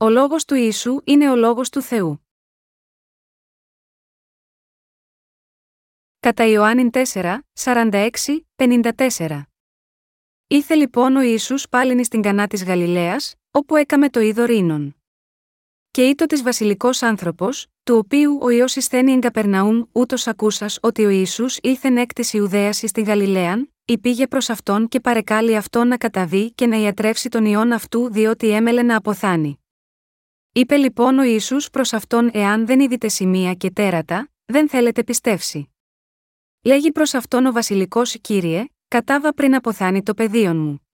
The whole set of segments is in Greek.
Ο λόγος του Ιησού είναι ο λόγος του Θεού. Κατά Ιωάννην 4, 46, 54. Ήθε λοιπόν ο Ιησούς πάλιν στην κανά της Γαλιλαίας, όπου έκαμε το είδο ρήνων. Και ήτο της βασιλικός άνθρωπος, του οποίου ο Υιός εισθένει εν Καπερναούμ, ούτως ακούσας ότι ο Ιησούς ήλθεν εκ της Ιουδαίας εις τη Γαλιλαίαν, υπήγε προς αυτόν και παρεκάλει αυτόν να καταβεί και να ιατρεύσει τον ιόν αυτού διότι έμελε να αποθάνει. Είπε λοιπόν ο Ιησούς προς αυτόν εάν δεν είδητε σημεία και τέρατα, δεν θέλετε πιστεύσει. Λέγει προς αυτόν ο βασιλικός Κύριε, κατάβα πριν αποθάνει το πεδίο μου.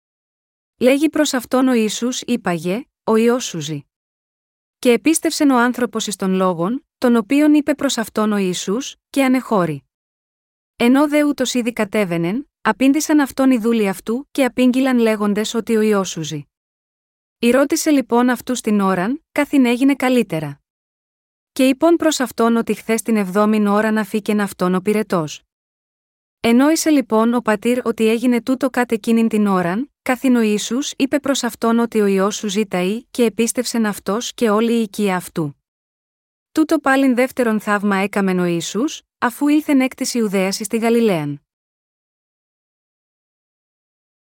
Λέγει προς αυτόν ο Ιησούς είπαγε, ο Υιός σου ζει. Και επίστευσεν ο άνθρωπος εις των λόγων, τον οποίον είπε προς αυτόν ο Ιησούς, και ανεχώρη. Ενώ δε ούτως ήδη κατέβαινεν, απήντησαν αυτόν οι δούλοι αυτού και απήγγειλαν λέγοντες ότι ο Υιός σου ζει. Ρώτησε λοιπόν αυτού την ώραν, καθήν έγινε καλύτερα. Και είπον προς αυτόν ότι χθες την εβδόμην ώρα να φύκεν αυτόν ο πυρετός. Ενόησε λοιπόν ο πατήρ ότι έγινε τούτο κάτ εκείνην την ώραν, καθήν ο Ιησούς είπε προς αυτόν ότι ο ιό σου ζήταει και επίστευσεν αυτός και όλη η οικία αυτού. Τούτο πάλιν δεύτερον θαύμα έκαμεν ο Ιησούς, αφού ήλθεν εκ τη Ιουδαίας στη Γαλιλαίαν.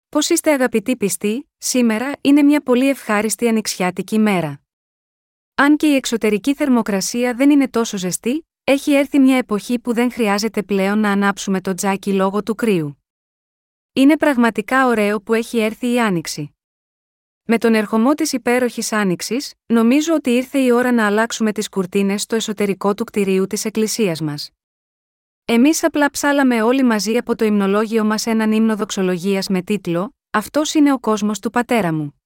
Πώς είστε αγαπητοί πιστοί, σήμερα είναι μια πολύ ευχάριστη ανοιξιάτικη μέρα. Αν και η εξωτερική θερμοκρασία δεν είναι τόσο ζεστή, έχει έρθει μια εποχή που δεν χρειάζεται πλέον να ανάψουμε το τζάκι λόγω του κρύου. Είναι πραγματικά ωραίο που έχει έρθει η άνοιξη. Με τον ερχομό της υπέροχης άνοιξης, νομίζω ότι ήρθε η ώρα να αλλάξουμε τις κουρτίνες στο εσωτερικό του κτηρίου της Εκκλησίας μας. Εμείς απλά ψάλαμε όλοι μαζί από το υμνολόγιο μας έναν ύμνο δοξολογίας με τίτλο Αυτός είναι ο κόσμος του πατέρα μου.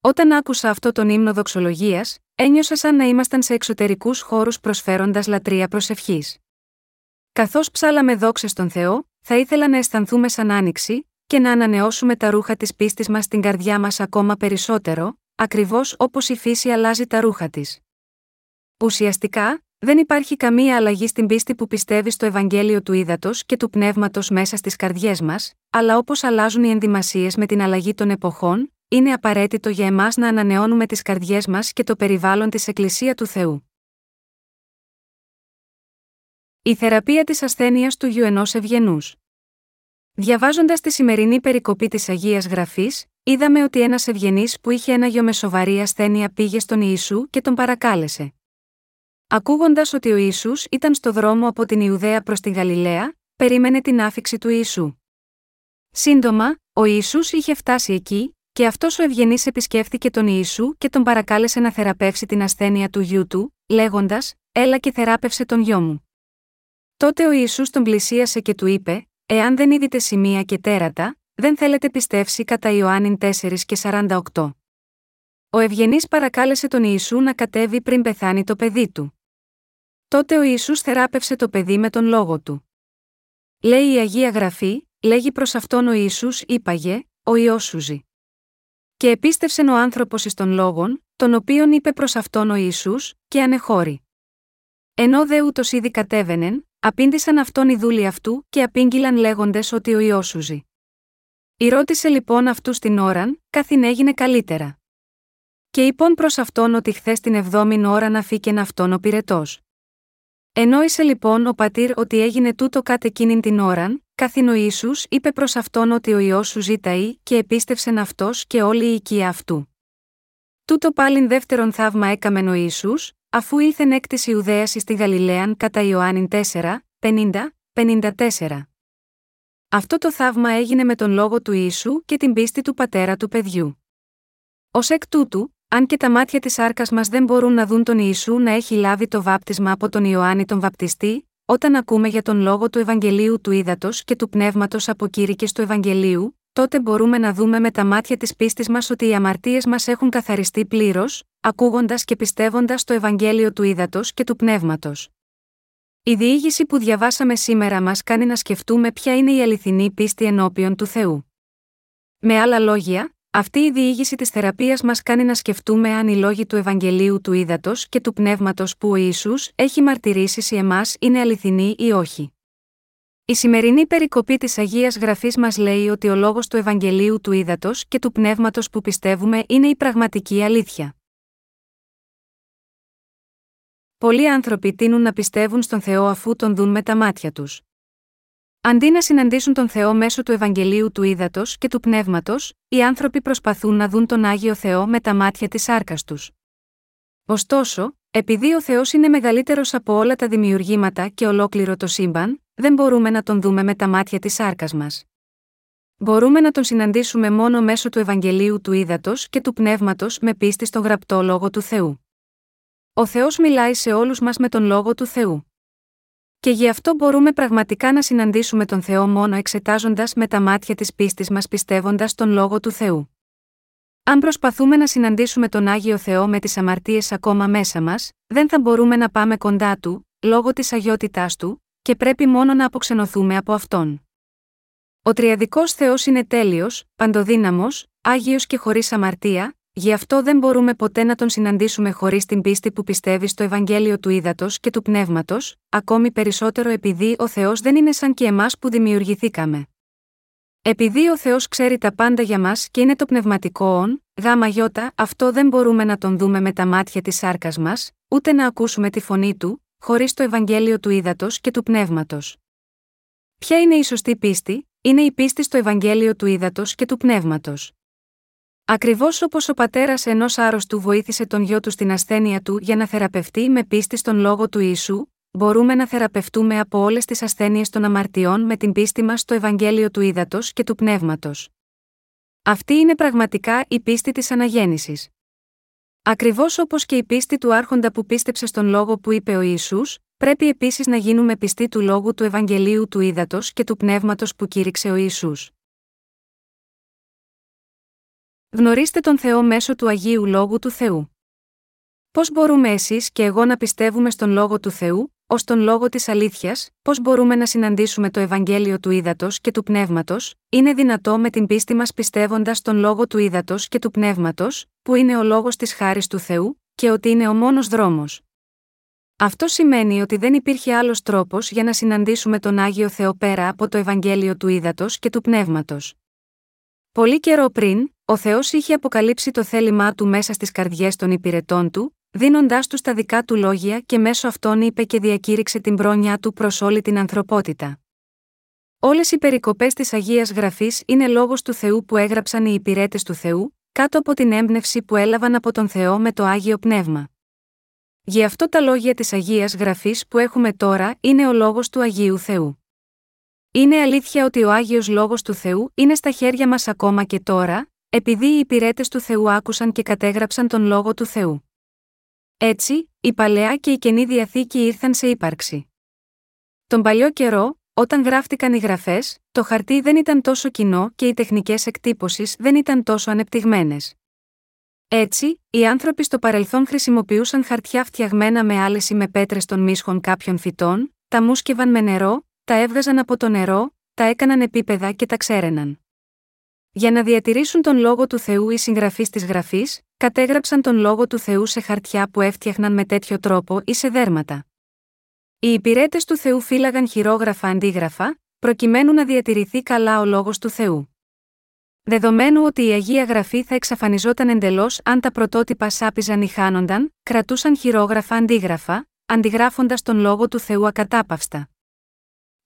Όταν άκουσα αυτό τον ύμνο δοξολογίας, ένιωσα σαν να ήμασταν σε εξωτερικούς χώρους προσφέροντας λατρεία προσευχής. Καθώς ψάλαμε δόξες στον Θεό, θα ήθελα να αισθανθούμε σαν άνοιξη και να ανανεώσουμε τα ρούχα της πίστης μας στην καρδιά μας ακόμα περισσότερο, ακριβώς όπως η φύση αλλάζει τα ρούχα της. Ουσιαστικά, δεν υπάρχει καμία αλλαγή στην πίστη που πιστεύει στο Ευαγγέλιο του Ήδατος και του Πνεύματος μέσα στις καρδιές μας, αλλά όπως αλλάζουν οι ενδυμασίες με την αλλαγή των εποχών, είναι απαραίτητο για εμάς να ανανεώνουμε τις καρδιές μας και το περιβάλλον της Εκκλησία του Θεού. Η θεραπεία της ασθένειας του γιου ενός ευγενούς. Διαβάζοντας τη σημερινή περικοπή της Αγίας Γραφής, είδαμε ότι ένας ευγενής που είχε ένα γιο με σοβαρή ασθένεια πήγε στον Ιησού και τον παρακάλεσε. Ακούγοντας ότι ο Ισού ήταν στο δρόμο από την Ιουδαία προς τη Γαλιλαία, περίμενε την άφηξη του Ιησού. Σύντομα, ο Ισού είχε φτάσει εκεί, και αυτός ο ευγενής επισκέφθηκε τον Ιησού και τον παρακάλεσε να θεραπεύσει την ασθένεια του γιού του, λέγοντας: Έλα και θεράπευσε τον γιο μου. Τότε ο Ιησούς τον πλησίασε και του είπε: Εάν δεν είδετε σημεία και τέρατα, δεν θέλετε πιστεύσει κατά Ιωάννη 4 και 48. Ο ευγενής παρακάλεσε τον Ιησού να κατέβει πριν πεθάνει το παιδί του. Τότε ο Ιησούς θεράπευσε το παιδί με τον λόγο του. Λέει η Αγία Γραφή, λέγει προς αυτόν ο Ιησούς είπαγε, ο Υιός σου ζει. Και επίστευσεν ο άνθρωπος εις των λόγων, τον οποίον είπε προς αυτόν ο Ιησούς, και ανεχώρη. Ενώ δε ούτως ήδη κατέβαινεν, απήντησαν αυτόν οι δούλοι αυτού και απήγγειλαν λέγοντες ότι ο Υιός σου ζει. ρώτησε λοιπόν αυτούς την ώραν, καθήν έγινε καλύτερα. Και είπον προς αυτόν ότι χθες την εβδόμην ώρα να φύκεν αυτόν ο πυρετός. Ενόησε λοιπόν ο πατήρ ότι έγινε τούτο κάτ εκείνην την ώραν, καθήν ο ίσου είπε προς αυτόν ότι ο ιό σου ζήταει και επίστευσεν αυτός και όλη η οικία αυτού. Τούτο πάλιν δεύτερον θαύμα έκαμεν ο ίσου, αφού ήλθεν εκ τη Ιουδαία στη Γαλιλαίαν κατά Ιωάννην 4, 50, 54. Αυτό το θαύμα έγινε με τον λόγο του Ιησού και την πίστη του πατέρα του παιδιού. Ω εκ τούτου, αν και τα μάτια της άρκα μας δεν μπορούν να δουν τον Ιησού να έχει λάβει το βάπτισμα από τον Ιωάννη τον Βαπτιστή, όταν ακούμε για τον λόγο του Ευαγγελίου του Ήδατος και του Πνεύματος από κήρυκε του Ευαγγελίου, τότε μπορούμε να δούμε με τα μάτια της πίστης μας ότι οι αμαρτίες μας έχουν καθαριστεί πλήρως, ακούγοντας και πιστεύοντας το Ευαγγέλιο του Ήδατος και του Πνεύματος. Η διήγηση που διαβάσαμε σήμερα μας κάνει να σκεφτούμε ποια είναι η αληθινή πίστη ενώπιον του Θεού. Με άλλα λόγια, αυτή η διήγηση της θεραπείας μας κάνει να σκεφτούμε αν οι λόγοι του Ευαγγελίου του Ήδατος και του Πνεύματος που ο Ισού έχει μαρτυρήσει σε εμάς είναι αληθινοί ή όχι. Η σημερινή περικοπή της Αγίας Γραφής μας λέει ότι ο λόγος του Ευαγγελίου του Ήδατος και του Πνεύματος που πιστεύουμε είναι η πραγματική αλήθεια. πολλοί άνθρωποι τείνουν να πιστεύουν στον Θεό αφού τον δουν με τα μάτια τους. Αντί να συναντήσουν τον Θεό μέσω του Ευαγγελίου του Ήδατος και του Πνεύματος, οι άνθρωποι προσπαθούν να δουν τον Άγιο Θεό με τα μάτια της άρκα τους. Ωστόσο, επειδή ο Θεός είναι μεγαλύτερος από όλα τα δημιουργήματα και ολόκληρο το σύμπαν, δεν μπορούμε να τον δούμε με τα μάτια της άρκα μας. Μπορούμε να τον συναντήσουμε μόνο μέσω του Ευαγγελίου του Ήδατος και του Πνεύματος με πίστη στο γραπτό λόγο του Θεού. Ο Θεός μιλάει σε όλους μας με τον λόγο του Θεού. Και γι' αυτό μπορούμε πραγματικά να συναντήσουμε τον Θεό μόνο εξετάζοντας με τα μάτια της πίστης μας πιστεύοντας τον λόγο του Θεού. Αν προσπαθούμε να συναντήσουμε τον Άγιο Θεό με τις αμαρτίες ακόμα μέσα μας, δεν θα μπορούμε να πάμε κοντά του, λόγω της αγιότητάς του, και πρέπει μόνο να αποξενωθούμε από αυτόν. Ο Τριαδικός Θεός είναι τέλειος, παντοδύναμος, άγιος και χωρίς αμαρτία, γι' αυτό δεν μπορούμε ποτέ να τον συναντήσουμε χωρίς την πίστη που πιστεύει στο Ευαγγέλιο του Ήδατος και του Πνεύματος, ακόμη περισσότερο επειδή ο Θεός δεν είναι σαν και εμάς που δημιουργηθήκαμε. Επειδή ο Θεός ξέρει τα πάντα για μας και είναι το πνευματικό όν, γάμα γιώτα, αυτό δεν μπορούμε να τον δούμε με τα μάτια της σάρκας μας, ούτε να ακούσουμε τη φωνή του, χωρίς το Ευαγγέλιο του Ήδατος και του Πνεύματος. Ποια είναι η σωστή πίστη, είναι η πίστη στο Ευαγγέλιο του Ήδατος και του Πνεύματος. Ακριβώς όπως ο πατέρας ενός άρρωστου βοήθησε τον γιο του στην ασθένεια του για να θεραπευτεί με πίστη στον λόγο του Ιησού, μπορούμε να θεραπευτούμε από όλες τις ασθένειες των αμαρτιών με την πίστη μας στο Ευαγγέλιο του Ήδατος και του Πνεύματος. Αυτή είναι πραγματικά η πίστη της αναγέννησης. Ακριβώς όπως και η πίστη του Άρχοντα που πίστεψε στον λόγο που είπε ο Ισού, πρέπει επίσης να γίνουμε πιστοί του λόγου του Ευαγγελίου του Ήδατος και του Πνεύματος που κήρυξε ο Ισού. Γνωρίστε τον Θεό μέσω του Αγίου Λόγου του Θεού. Πώς μπορούμε εσείς και εγώ να πιστεύουμε στον Λόγο του Θεού, ως τον Λόγο της Αλήθειας, πώς μπορούμε να συναντήσουμε το Ευαγγέλιο του Ήδατος και του Πνεύματος, είναι δυνατό με την πίστη μας πιστεύοντας στον Λόγο του Ήδατος και του Πνεύματος, που είναι ο Λόγος της χάρης του Θεού, και ότι είναι ο μόνος δρόμος. Αυτό σημαίνει ότι δεν υπήρχε άλλος τρόπος για να συναντήσουμε τον Άγιο Θεό πέρα από το Ευαγγέλιο του Ήδατος και του Πνεύματος. Πολύ καιρό πριν, ο Θεός είχε αποκαλύψει το θέλημά του μέσα στις καρδιές των υπηρετών του, δίνοντάς τους τα δικά του λόγια και μέσω αυτών είπε και διακήρυξε την πρόνοιά του προς όλη την ανθρωπότητα. Όλες οι περικοπές της Αγίας Γραφής είναι λόγος του Θεού που έγραψαν οι υπηρέτες του Θεού, κάτω από την έμπνευση που έλαβαν από τον Θεό με το άγιο πνεύμα. Γι' αυτό τα λόγια της Αγίας Γραφής που έχουμε τώρα είναι ο λόγος του Αγίου Θεού. Είναι αλήθεια ότι ο Άγιος Λόγος του Θεού είναι στα χέρια μας ακόμα και τώρα, επειδή οι υπηρέτες του Θεού άκουσαν και κατέγραψαν τον Λόγο του Θεού. Έτσι, η Παλαιά και η Καινή Διαθήκη ήρθαν σε ύπαρξη. Τον παλιό καιρό, όταν γράφτηκαν οι γραφές, το χαρτί δεν ήταν τόσο κοινό και οι τεχνικές εκτύπωση δεν ήταν τόσο ανεπτυγμένες. Έτσι, οι άνθρωποι στο παρελθόν χρησιμοποιούσαν χαρτιά φτιαγμένα με άλεση με πέτρες των μίσχων κάποιων φυτών, τα μουσκευαν με νερό, τα έβγαζαν από το νερό, τα έκαναν επίπεδα και τα ξέρεναν. Για να διατηρήσουν τον λόγο του Θεού οι συγγραφείς της γραφής, κατέγραψαν τον λόγο του Θεού σε χαρτιά που έφτιαχναν με τέτοιο τρόπο ή σε δέρματα. Οι υπηρέτες του Θεού φύλαγαν χειρόγραφα αντίγραφα, προκειμένου να διατηρηθεί καλά ο λόγος του Θεού. Δεδομένου ότι η Αγία Γραφή θα εξαφανιζόταν εντελώς αν τα πρωτότυπα σάπιζαν ή χάνονταν, κρατούσαν χειρόγραφα αντίγραφα, αντιγράφοντας τον λόγο του Θεού ακατάπαυστα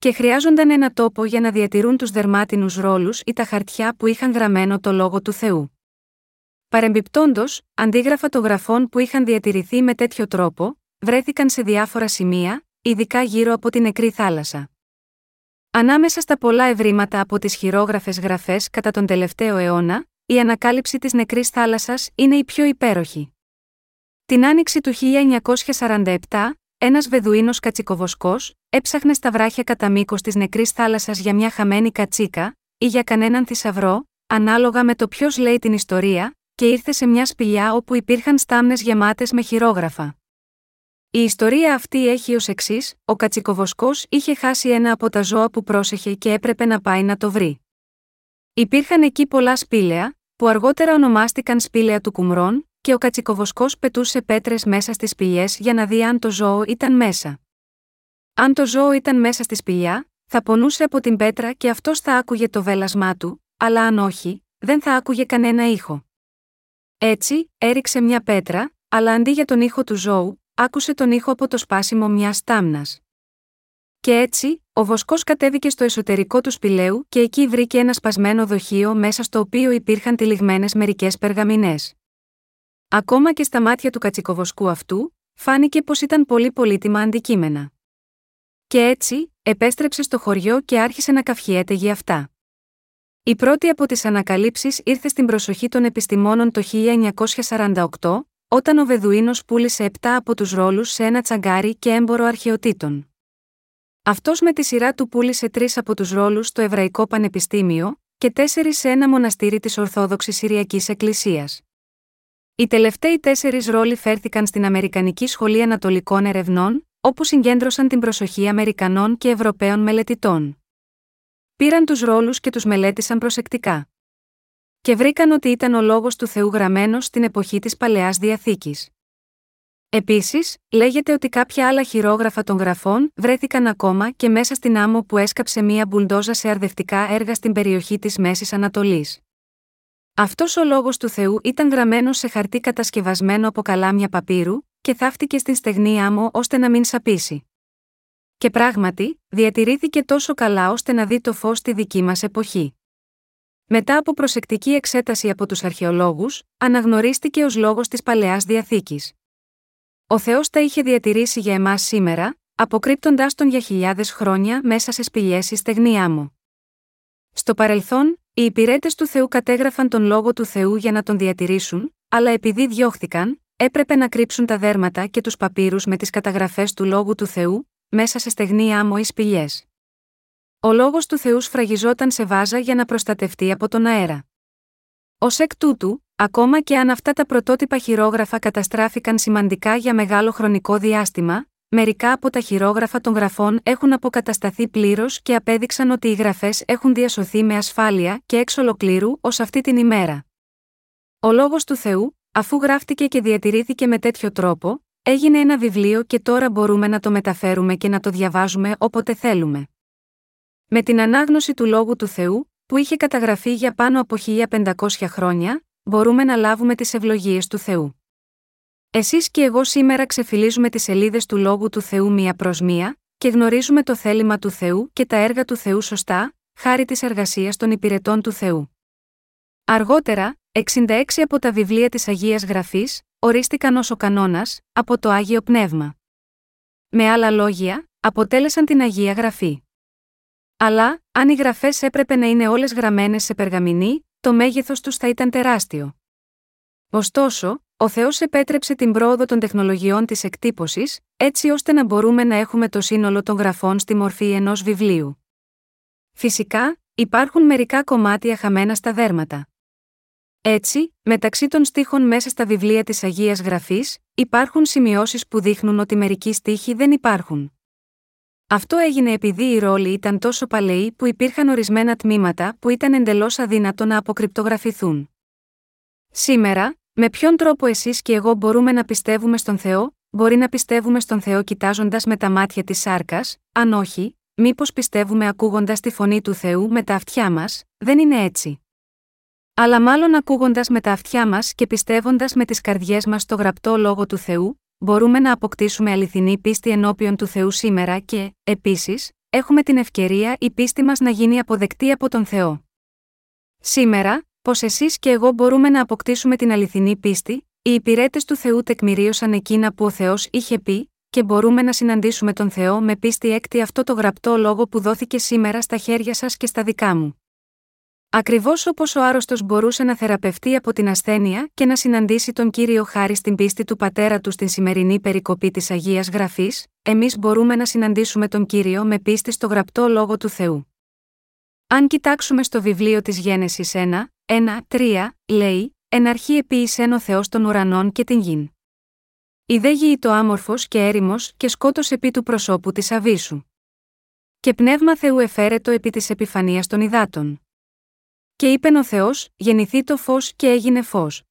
και χρειάζονταν ένα τόπο για να διατηρούν τους δερμάτινους ρόλους ή τα χαρτιά που είχαν γραμμένο το λόγο του Θεού. Παρεμπιπτόντως, αντίγραφα των γραφών που είχαν διατηρηθεί με τέτοιο τρόπο, βρέθηκαν σε διάφορα σημεία, ειδικά γύρω από την νεκρή θάλασσα. Ανάμεσα στα πολλά ευρήματα από τις χειρόγραφες γραφές κατά τον τελευταίο αιώνα, η ανακάλυψη της νεκρής θάλασσας είναι η πιο υπέροχη. Την άνοιξη του 1947, ένας Βεδουίνος κατσικοβοσκός, έψαχνε στα βράχια κατά μήκος της νεκρής θάλασσας για μια χαμένη κατσίκα, ή για κανέναν θησαυρό, ανάλογα με το ποιος λέει την ιστορία, και ήρθε σε μια σπηλιά όπου υπήρχαν στάμνες γεμάτες με χειρόγραφα. Η ιστορία αυτή έχει ως εξής: Ο κατσικοβοσκός είχε χάσει ένα από τα ζώα που πρόσεχε και έπρεπε να πάει να το βρει. Υπήρχαν εκεί πολλά σπήλαια, που αργότερα ονομάστηκαν σπήλαια του Κουμρών, και ο κατσικοβοσκός πετούσε πέτρες μέσα στις σπηλιέ για να δει αν το ζώο ήταν μέσα. Αν το ζώο ήταν μέσα στη σπηλιά, θα πονούσε από την πέτρα και αυτός θα άκουγε το βέλασμά του, αλλά αν όχι, δεν θα άκουγε κανένα ήχο. Έτσι, έριξε μια πέτρα, αλλά αντί για τον ήχο του ζώου, άκουσε τον ήχο από το σπάσιμο μιας τάμνας. Και έτσι, ο βοσκός κατέβηκε στο εσωτερικό του σπηλαίου και εκεί βρήκε ένα σπασμένο δοχείο μέσα στο οποίο υπήρχαν τυλιγμένες μερικές περγαμηνέ. Ακόμα και στα μάτια του κατσικοβοσκού αυτού, φάνηκε πως ήταν πολύ πολύτιμα αντικείμενα. Και έτσι, επέστρεψε στο χωριό και άρχισε να καυχιέται για αυτά. Η πρώτη από τις ανακαλύψεις ήρθε στην προσοχή των επιστημόνων το 1948, όταν ο Βεδουίνος πούλησε 7 από τους ρόλους σε ένα τσαγκάρι και έμπορο αρχαιοτήτων. Αυτός με τη σειρά του πούλησε τρεις από τους ρόλους στο Εβραϊκό Πανεπιστήμιο και τέσσερις σε ένα μοναστήρι της Ορθόδοξης Συριακής Εκκλησίας. Οι τελευταίοι τέσσερις ρόλοι φέρθηκαν στην Αμερικανική Σχολή Ανατολικών Ερευνών, όπου συγκέντρωσαν την προσοχή Αμερικανών και Ευρωπαίων μελετητών. Πήραν τους ρόλους και τους μελέτησαν προσεκτικά. Και βρήκαν ότι ήταν ο λόγος του Θεού γραμμένος στην εποχή της Παλαιάς Διαθήκης. Επίσης, λέγεται ότι κάποια άλλα χειρόγραφα των γραφών βρέθηκαν ακόμα και μέσα στην άμμο που έσκαψε μία μπουλντόζα σε αρδευτικά έργα στην περιοχή της Μέσης Ανατολής. Αυτός ο λόγος του Θεού ήταν γραμμένος σε χαρτί κατασκευασμένο από καλάμια παπύρου, και θαύτηκε στην στεγνή άμμο ώστε να μην σαπίσει. Και πράγματι, διατηρήθηκε τόσο καλά ώστε να δει το φως στη δική μας εποχή. Μετά από προσεκτική εξέταση από τους αρχαιολόγους, αναγνωρίστηκε ως λόγος της παλαιάς διαθήκης. Ο Θεός τα είχε διατηρήσει για εμάς σήμερα, αποκρύπτοντάς τον για χιλιάδες χρόνια μέσα σε σπηλιές ή στεγνή άμμο. Στο παρελθόν, οι υπηρέτες του Θεού κατέγραφαν τον λόγο του Θεού για να τον διατηρήσουν, αλλά επειδή διώχθηκαν, έπρεπε να κρύψουν τα δέρματα και τους παπύρους με τις καταγραφές του λόγου του Θεού, μέσα σε στεγνή άμμο ή σπηλιές. Ο λόγος του Θεού σφραγιζόταν σε βάζα για να προστατευτεί από τον αέρα. Ω εκ τούτου, ακόμα και αν αυτά τα πρωτότυπα χειρόγραφα καταστράφηκαν σημαντικά για μεγάλο χρονικό διάστημα, μερικά από τα χειρόγραφα των γραφών έχουν αποκατασταθεί πλήρως και απέδειξαν ότι οι γραφές έχουν διασωθεί με ασφάλεια και εξ ολοκλήρου ως αυτή την ημέρα. Ο λόγος του Θεού, αφού γράφτηκε και διατηρήθηκε με τέτοιο τρόπο, έγινε ένα βιβλίο και τώρα μπορούμε να το μεταφέρουμε και να το διαβάζουμε όποτε θέλουμε. Με την ανάγνωση του Λόγου του Θεού, που είχε καταγραφεί για πάνω από 1500 χρόνια, μπορούμε να λάβουμε τις ευλογίες του Θεού. Εσείς και εγώ σήμερα ξεφυλίζουμε τις σελίδες του Λόγου του Θεού μία προς μία, και γνωρίζουμε το θέλημα του Θεού και τα έργα του Θεού σωστά, χάρη της εργασίας των υπηρετών του Θεού. Αργότερα, 66 από τα βιβλία της Αγίας Γραφής, ορίστηκαν ως ο κανόνας, από το Άγιο Πνεύμα. Με άλλα λόγια, αποτέλεσαν την Αγία Γραφή. Αλλά, αν οι γραφές έπρεπε να είναι όλες γραμμένες σε περγαμηνή, το μέγεθος τους θα ήταν τεράστιο. Ωστόσο, ο Θεός επέτρεψε την πρόοδο των τεχνολογιών της εκτύπωσης, έτσι ώστε να μπορούμε να έχουμε το σύνολο των γραφών στη μορφή ενός βιβλίου. Φυσικά, υπάρχουν μερικά κομμάτια χαμένα στα δέρματα. Έτσι, μεταξύ των στίχων μέσα στα βιβλία της Αγίας Γραφής, υπάρχουν σημειώσεις που δείχνουν ότι μερικοί στίχοι δεν υπάρχουν. Αυτό έγινε επειδή οι ρόλοι ήταν τόσο παλαιοί που υπήρχαν ορισμένα τμήματα που ήταν εντελώς αδύνατο να αποκρυπτογραφηθούν. Σήμερα, με ποιον τρόπο εσείς και εγώ μπορούμε να πιστεύουμε στον Θεό, μπορεί να πιστεύουμε στον Θεό κοιτάζοντας με τα μάτια της σάρκας, αν όχι, μήπως πιστεύουμε ακούγοντας τη φωνή του Θεού με τα αυτιά μας, δεν είναι έτσι. Αλλά μάλλον ακούγοντας με τα αυτιά μας και πιστεύοντας με τις καρδιές μας το γραπτό λόγο του Θεού, μπορούμε να αποκτήσουμε αληθινή πίστη ενώπιον του Θεού σήμερα και, επίσης, έχουμε την ευκαιρία η πίστη μας να γίνει αποδεκτή από τον Θεό. Σήμερα, πως εσείς και εγώ μπορούμε να αποκτήσουμε την αληθινή πίστη, οι υπηρέτες του Θεού τεκμηρίωσαν εκείνα που ο Θεός είχε πει, και μπορούμε να συναντήσουμε τον Θεό με πίστη έκτη αυτό το γραπτό λόγο που δόθηκε σήμερα στα χέρια σας και στα δικά μου. Ακριβώς όπως ο άρρωστος μπορούσε να θεραπευτεί από την ασθένεια και να συναντήσει τον κύριο χάρη στην πίστη του πατέρα του στην σημερινή περικοπή της Αγίας Γραφής, εμείς μπορούμε να συναντήσουμε τον κύριο με πίστη στο γραπτό λόγο του Θεού. Αν κοιτάξουμε στο βιβλίο της Γένεσης 1, 1, 3, λέει: Εν αρχή επίησεν ο Θεός των ουρανών και την γην. Η δε γη το άμορφος και έρημος και σκότω επί του προσώπου της Αβίσου. Και πνεύμα Θεού εφέρετο επί της επιφανίας των υδάτων. Και είπε ο Θεός: Γεννηθεί το φως και έγινε φως.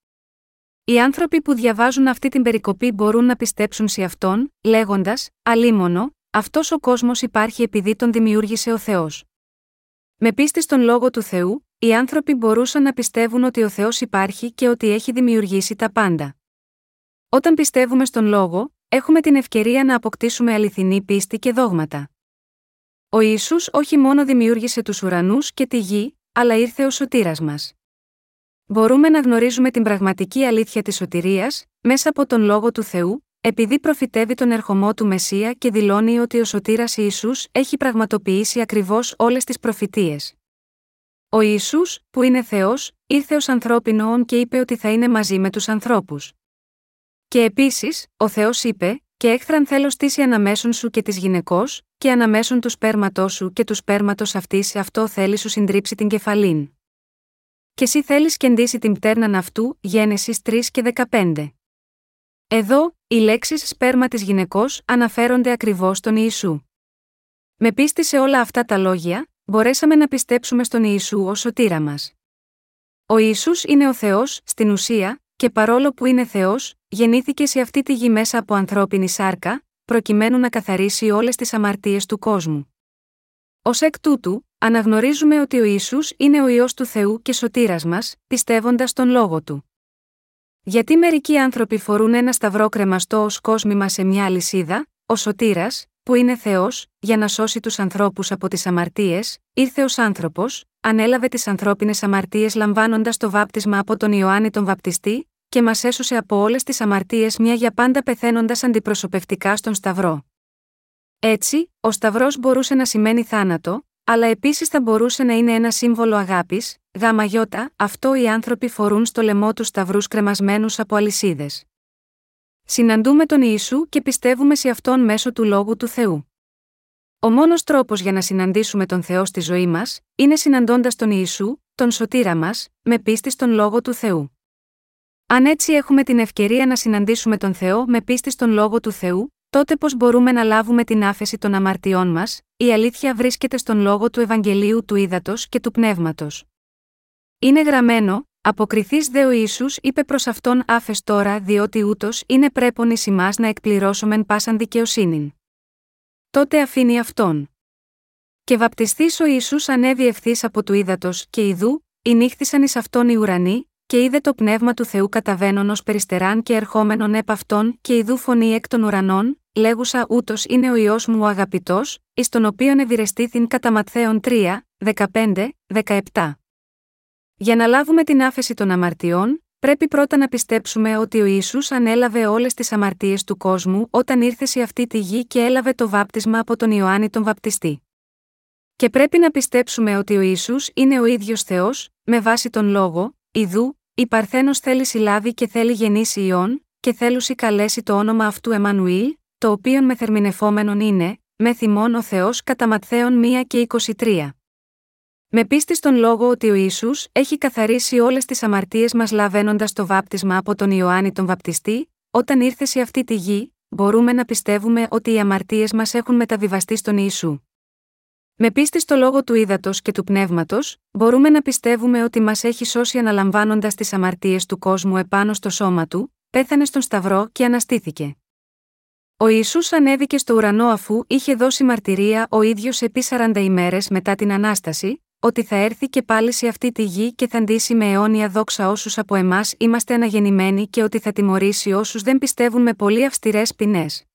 Οι άνθρωποι που διαβάζουν αυτή την περικοπή μπορούν να πιστέψουν σε αυτόν, λέγοντας: Αλίμονο, αυτός ο κόσμος υπάρχει επειδή τον δημιούργησε ο Θεός. Με πίστη στον λόγο του Θεού, οι άνθρωποι μπορούσαν να πιστεύουν ότι ο Θεός υπάρχει και ότι έχει δημιουργήσει τα πάντα. Όταν πιστεύουμε στον λόγο, έχουμε την ευκαιρία να αποκτήσουμε αληθινή πίστη και δόγματα. Ο Ισού όχι μόνο δημιούργησε τους ουρανούς και τη γη, αλλά ήρθε ο σωτήρας μας. Μπορούμε να γνωρίζουμε την πραγματική αλήθεια της σωτηρίας, μέσα από τον λόγο του Θεού, επειδή προφητεύει τον ερχομό του Μεσσία και δηλώνει ότι ο σωτήρας Ιησούς έχει πραγματοποιήσει ακριβώς όλες τις προφητείες. Ο Ιησούς, που είναι Θεός, ήρθε ως ανθρώπινο όν και είπε ότι θα είναι μαζί με τους ανθρώπους. Και επίσης, ο Θεός είπε: Και έχθραν θέλω στήσει αναμέσων σου και της γυναικός, και αναμέσων του σπέρματός σου και του σπέρματος αυτής σε αυτό θέλει σου συντρίψει την κεφαλήν. Και εσύ θέλεις κεντήσει την πτέρναν αυτού, Γένεσης 3 και 15. Εδώ, οι λέξεις σπέρμα της γυναικός αναφέρονται ακριβώς στον Ιησού. Με πίστη σε όλα αυτά τα λόγια, μπορέσαμε να πιστέψουμε στον Ιησού ως σωτήρα μας. Ο Ιησούς είναι ο Θεός, στην ουσία, και παρόλο που είναι Θεός, γεννήθηκε σε αυτή τη γη μέσα από ανθρώπινη σάρκα, προκειμένου να καθαρίσει όλες τις αμαρτίες του κόσμου. Ω εκ τούτου, αναγνωρίζουμε ότι ο Ιησούς είναι ο ιό του Θεού και σωτήρας μας, πιστεύοντας τον λόγο του. Γιατί μερικοί άνθρωποι φορούν ένα σταυρό κρεμαστό ως κόσμημα σε μια αλυσίδα, ο σωτήρας, που είναι Θεός, για να σώσει τους ανθρώπους από τις αμαρτίες, ήρθε ω άνθρωπος, ανέλαβε τις ανθρώπινες αμαρτίες λαμβάνοντας το βάπτισμα από τον Ιωάννη τον Βαπτιστή, και μας έσωσε από όλες τις αμαρτίες μια για πάντα πεθαίνοντας αντιπροσωπευτικά στον Σταυρό. Έτσι, ο Σταυρός μπορούσε να σημαίνει θάνατο, αλλά επίσης θα μπορούσε να είναι ένα σύμβολο αγάπης, γάμα γιώτα, αυτό οι άνθρωποι φορούν στο λαιμό τους Σταυρούς κρεμασμένους από αλυσίδες. Συναντούμε τον Ιησού και πιστεύουμε σε αυτόν μέσω του λόγου του Θεού. Ο μόνος τρόπος για να συναντήσουμε τον Θεό στη ζωή μας, είναι συναντώντας τον Ιησού, τον σωτήρα μας, με πίστη στον λόγο του Θεού. Αν έτσι έχουμε την ευκαιρία να συναντήσουμε τον Θεό με πίστη στον λόγο του Θεού, τότε πώς μπορούμε να λάβουμε την άφεση των αμαρτιών μας, η αλήθεια βρίσκεται στον λόγο του Ευαγγελίου του Ήδατος και του Πνεύματος. Είναι γραμμένο, Αποκριθείς δε ο Ισού είπε προς αυτόν άφες τώρα, διότι ούτως είναι πρέπον ει εμάς να εκπληρώσομεν πάσαν δικαιοσύνην. Τότε αφήνει αυτόν. Και βαπτιστής ο Ισού ανέβη ευθύς από του ύδατος, και ιδού, νύχθησαν εις αυτόν οι ουρανοί, και είδε το πνεύμα του Θεού καταβαίνον ως περιστεράν και ερχόμενον επ' αυτόν, και ιδού φωνή εκ των ουρανών, λέγουσα ούτως είναι ο ιό μου ο αγαπητός, εις τον οποίον ευηρεστήθην κατά Ματθαίων 3, 15, 17. Για να λάβουμε την άφεση των αμαρτιών, πρέπει πρώτα να πιστέψουμε ότι ο Ισού ανέλαβε όλες τις αμαρτίες του κόσμου όταν ήρθε σε αυτή τη γη και έλαβε το βάπτισμα από τον Ιωάννη τον Βαπτιστή. Και πρέπει να πιστέψουμε ότι ο Ισού είναι ο ίδιος Θεός, με βάση τον λόγο, Ιδού, η Παρθένος θέλει συλλάβει και θέλει γεννήσει ιών, και θέλουσι καλέσει το όνομα αυτού Εμμανουήλ, το οποίο μεθερμινεφόμενον είναι, με θυμών ο Θεός κατά Ματθαίων 1 και 23. Με πίστη στον λόγο ότι ο Ισού έχει καθαρίσει όλες τις αμαρτίες μας λαβαίνοντας το βάπτισμα από τον Ιωάννη τον Βαπτιστή, όταν ήρθε σε αυτή τη γη, μπορούμε να πιστεύουμε ότι οι αμαρτίες μας έχουν μεταβιβαστεί στον Ιησού. Με πίστη στο λόγο του ύδατος και του πνεύματος, μπορούμε να πιστεύουμε ότι μας έχει σώσει αναλαμβάνοντας τις αμαρτίες του κόσμου επάνω στο σώμα του, πέθανε στον Σταυρό και αναστήθηκε. Ο Ιησούς ανέβηκε στο ουρανό αφού είχε δώσει μαρτυρία ο ίδιος επί 40 ημέρες μετά την ανάσταση, ότι θα έρθει και πάλι σε αυτή τη γη και θα ντύσει με αιώνια δόξα όσους από εμάς είμαστε αναγεννημένοι και ότι θα τιμωρήσει όσους δεν πιστεύουν με πολύ αυστηρές ποινές.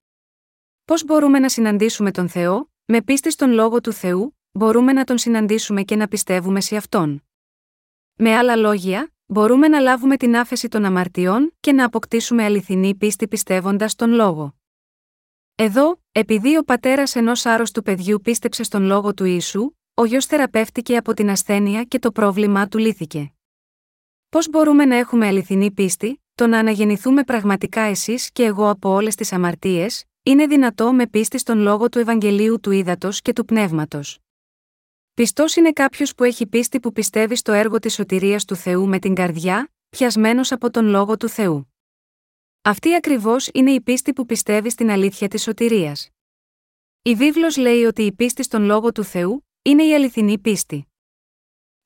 Πώς μπορούμε να συναντήσουμε τον Θεό, με πίστη στον λόγο του Θεού, μπορούμε να τον συναντήσουμε και να πιστεύουμε σε αυτόν. Με άλλα λόγια, μπορούμε να λάβουμε την άφεση των αμαρτιών και να αποκτήσουμε αληθινή πίστη πιστεύοντας τον λόγο. Εδώ, επειδή ο πατέρας ενός άρρωστου παιδιού πίστεψε στον λόγο του Ιησού, ο γιος θεραπεύτηκε από την ασθένεια και το πρόβλημά του λύθηκε. Πώς μπορούμε να έχουμε αληθινή πίστη, το να αναγεννηθούμε πραγματικά εσείς και εγώ από όλες τις αμαρτίες, είναι δυνατό με πίστη στον λόγο του Ευαγγελίου του Ήδατος και του Πνεύματος. Πιστός είναι κάποιος που έχει πίστη που πιστεύει στο έργο της σωτηρίας του Θεού με την καρδιά, πιασμένος από τον λόγο του Θεού. Αυτή ακριβώς είναι η πίστη που πιστεύει στην αλήθεια της σωτηρίας. Η βίβλος λέει ότι η πίστη στον λόγο του Θεού είναι η αληθινή πίστη.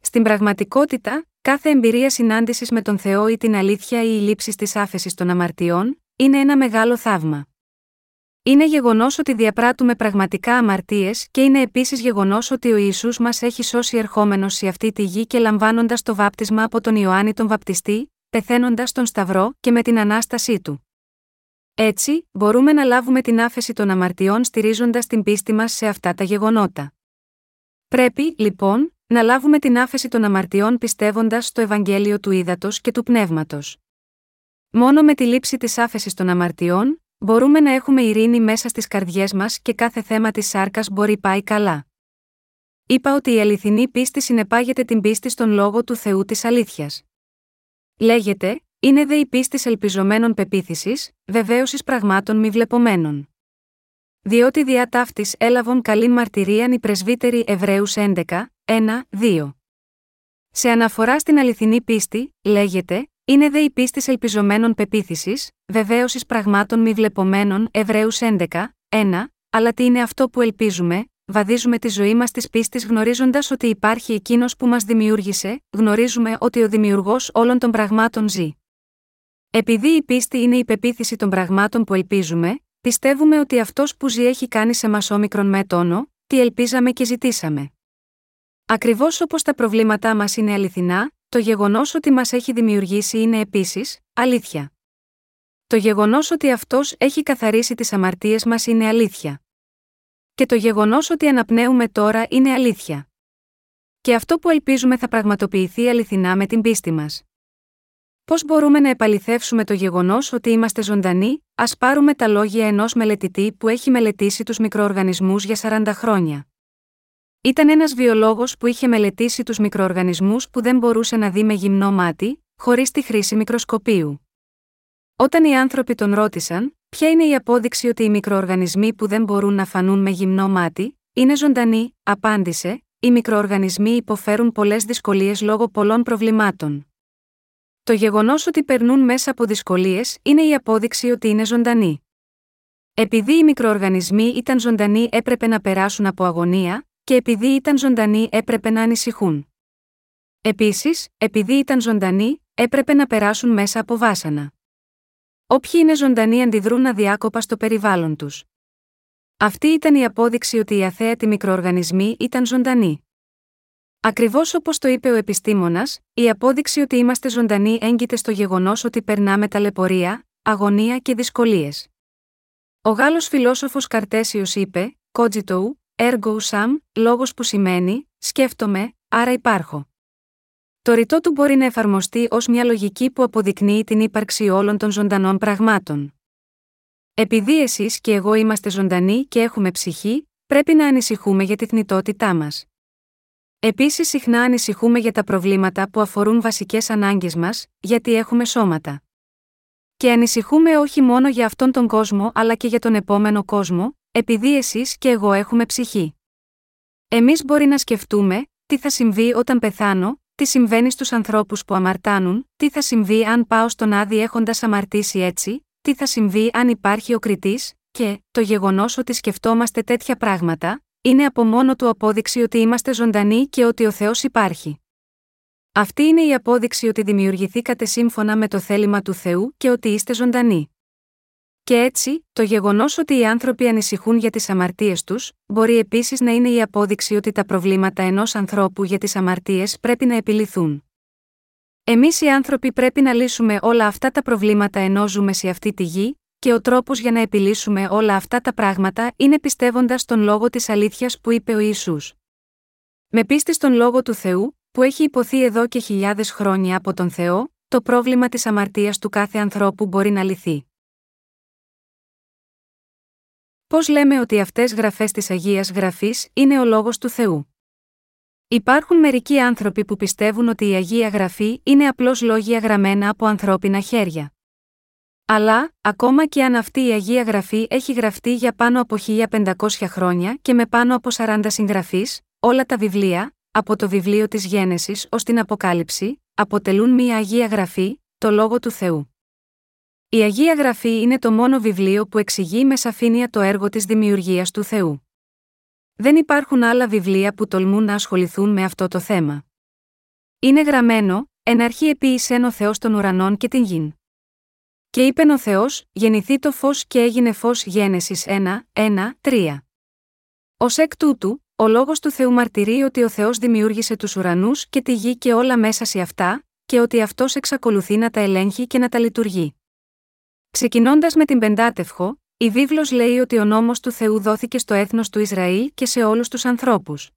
Στην πραγματικότητα, κάθε εμπειρία συνάντησης με τον Θεό ή την αλήθεια ή η λήψη της άφεσης των αμαρτιών, είναι ένα μεγάλο θαύμα. Είναι γεγονός ότι διαπράττουμε πραγματικά αμαρτίες και είναι επίσης γεγονός ότι ο Ιησούς μας έχει σώσει ερχόμενος σε αυτή τη γη και λαμβάνοντας το βάπτισμα από τον Ιωάννη τον Βαπτιστή, πεθαίνοντας τον Σταυρό και με την ανάστασή του. Έτσι, μπορούμε να λάβουμε την άφεση των αμαρτιών στηρίζοντας την πίστη μας σε αυτά τα γεγονότα. Πρέπει, λοιπόν, να λάβουμε την άφεση των αμαρτιών πιστεύοντας στο Ευαγγέλιο του Ήδατος και του Πνεύματος. Μόνο με τη λήψη της άφεσης των αμαρτιών, μπορούμε να έχουμε ειρήνη μέσα στις καρδιές μας και κάθε θέμα της σάρκας μπορεί πάει καλά. Είπα ότι η αληθινή πίστη συνεπάγεται την πίστη στον λόγο του Θεού της αλήθειας. Λέγεται, είναι δε η πίστη ελπιζομένων πεποίθησης, βεβαίωσης πραγμάτων μη βλεπομένων. Διότι διά ταύτης έλαβον καλή μαρτυρίαν οι πρεσβύτεροι Εβραίους 11, 1, 2. Σε αναφορά στην αληθινή πίστη, λέγεται, είναι δε η πίστη ελπιζομένων πεποίθησης, βεβαίωσης πραγμάτων μη βλεπομένων Εβραίους 11, 1, αλλά τι είναι αυτό που ελπίζουμε, βαδίζουμε τη ζωή μας της πίστης γνωρίζοντας ότι υπάρχει εκείνος που μας δημιούργησε, γνωρίζουμε ότι ο δημιουργός όλων των πραγμάτων ζει. Επειδή η πίστη είναι η πεποίθηση των πραγμάτων που ελπίζουμε, πιστεύουμε ότι αυτός που ζει έχει κάνει σε μας όμικρον με τόνο, τι ελπίζαμε και ζητήσαμε. Ακριβώς όπως τα προβλήματά μας είναι αληθινά, το γεγονός ότι μας έχει δημιουργήσει είναι επίσης αλήθεια. Το γεγονός ότι αυτός έχει καθαρίσει τις αμαρτίες μας είναι αλήθεια. Και το γεγονός ότι αναπνέουμε τώρα είναι αλήθεια. Και αυτό που ελπίζουμε θα πραγματοποιηθεί αληθινά με την πίστη μας. Πώς μπορούμε να επαληθεύσουμε το γεγονός ότι είμαστε ζωντανοί, ας πάρουμε τα λόγια ενός μελετητή που έχει μελετήσει τους μικροοργανισμούς για 40 χρόνια. Ήταν ένας βιολόγος που είχε μελετήσει τους μικροοργανισμούς που δεν μπορούσε να δει με γυμνό μάτι, χωρίς τη χρήση μικροσκοπίου. Όταν οι άνθρωποι τον ρώτησαν, ποια είναι η απόδειξη ότι οι μικροοργανισμοί που δεν μπορούν να φανούν με γυμνό μάτι, είναι ζωντανοί, απάντησε, οι μικροοργανισμοί υποφέρουν πολλές δυσκολίες λόγω πολλών προβλημάτων. Το γεγονός ότι περνούν μέσα από δυσκολίες είναι η απόδειξη ότι είναι ζωντανοί. Επειδή οι μικροοργανισμοί ήταν ζωντανοί έπρεπε να περάσουν από αγωνία, και επειδή ήταν ζωντανοί έπρεπε να ανησυχούν. Επίσης, επειδή ήταν ζωντανοί, έπρεπε να περάσουν μέσα από βάσανα. Όποιοι είναι ζωντανοί αντιδρούν αδιάκοπα στο περιβάλλον τους. Αυτή ήταν η απόδειξη ότι οι αθέατοι μικροοργανισμοί ήταν ζωντανοί. Ακριβώς όπως το είπε ο επιστήμονας, η απόδειξη ότι είμαστε ζωντανοί έγκυται στο γεγονός ότι περνάμε ταλαιπωρία, αγωνία και δυσκολίες. Ο Γάλλος φιλόσοφος Καρτέσιος είπε: Κότζιτοου, ergo sum, λόγος που σημαίνει, σκέφτομαι, άρα υπάρχω. Το ρητό του μπορεί να εφαρμοστεί ως μια λογική που αποδεικνύει την ύπαρξη όλων των ζωντανών πραγμάτων. Επειδή εσείς και εγώ είμαστε ζωντανοί και έχουμε ψυχή, πρέπει να ανησυχούμε για τη θνητότητά μας. Επίσης, συχνά ανησυχούμε για τα προβλήματα που αφορούν βασικές ανάγκες μας, γιατί έχουμε σώματα. Και ανησυχούμε όχι μόνο για αυτόν τον κόσμο αλλά και για τον επόμενο κόσμο, επειδή εσείς και εγώ έχουμε ψυχή. Εμείς μπορεί να σκεφτούμε, τι θα συμβεί όταν πεθάνω, τι συμβαίνει στους ανθρώπους που αμαρτάνουν, τι θα συμβεί αν πάω στον άδει έχοντας αμαρτήσει έτσι, τι θα συμβεί αν υπάρχει ο κριτή, και το γεγονός ότι σκεφτόμαστε τέτοια πράγματα, είναι από μόνο του απόδειξη ότι είμαστε ζωντανοί και ότι ο Θεός υπάρχει. Αυτή είναι η απόδειξη ότι δημιουργηθήκατε σύμφωνα με το θέλημα του Θεού και ότι είστε ζωντανοί. Και έτσι, το γεγονός ότι οι άνθρωποι ανησυχούν για τις αμαρτίες τους, μπορεί επίσης να είναι η απόδειξη ότι τα προβλήματα ενός ανθρώπου για τις αμαρτίες πρέπει να επιληθούν. Εμείς οι άνθρωποι πρέπει να λύσουμε όλα αυτά τα προβλήματα ενώ ζούμε σε αυτή τη γη, και ο τρόπος για να επιλύσουμε όλα αυτά τα πράγματα είναι πιστεύοντας τον λόγο της αλήθειας που είπε ο Ισού. Με πίστη στον λόγο του Θεού, που έχει υποθεί εδώ και χιλιάδες χρόνια από τον Θεό, το πρόβλημα της αμαρτίας του κάθε ανθρώπου μπορεί να λυθεί. Πώς λέμε ότι αυτές γραφές της Αγίας Γραφής είναι ο λόγος του Θεού; Υπάρχουν μερικοί άνθρωποι που πιστεύουν ότι η Αγία Γραφή είναι απλώς λόγια γραμμένα από ανθρώπινα χέρια. Αλλά, ακόμα και αν αυτή η Αγία Γραφή έχει γραφτεί για πάνω από 1500 χρόνια και με πάνω από 40 συγγραφείς, όλα τα βιβλία, από το βιβλίο της Γένεσης ως την Αποκάλυψη, αποτελούν μία Αγία Γραφή, το Λόγο του Θεού. Η Αγία Γραφή είναι το μόνο βιβλίο που εξηγεί με σαφήνεια το έργο της δημιουργίας του Θεού. Δεν υπάρχουν άλλα βιβλία που τολμούν να ασχοληθούν με αυτό το θέμα. Είναι γραμμένο, εν αρχή επίησεν ο Θεός των ουρανών και την γην. Και είπε ο Θεός, γεννηθεί το φως και έγινε φως Γένεσης 1, 1, 3. Ω εκ τούτου, ο λόγος του Θεού μαρτυρεί ότι ο Θεός δημιούργησε τους ουρανούς και τη γη και όλα μέσα σε αυτά, και ότι αυτός εξακολουθεί να τα ελέγχει και να τα λειτουργεί. Ξεκινώντας με την Πεντάτευχο, η βίβλος λέει ότι ο νόμος του Θεού δόθηκε στο έθνος του Ισραήλ και σε όλους τους ανθρώπους.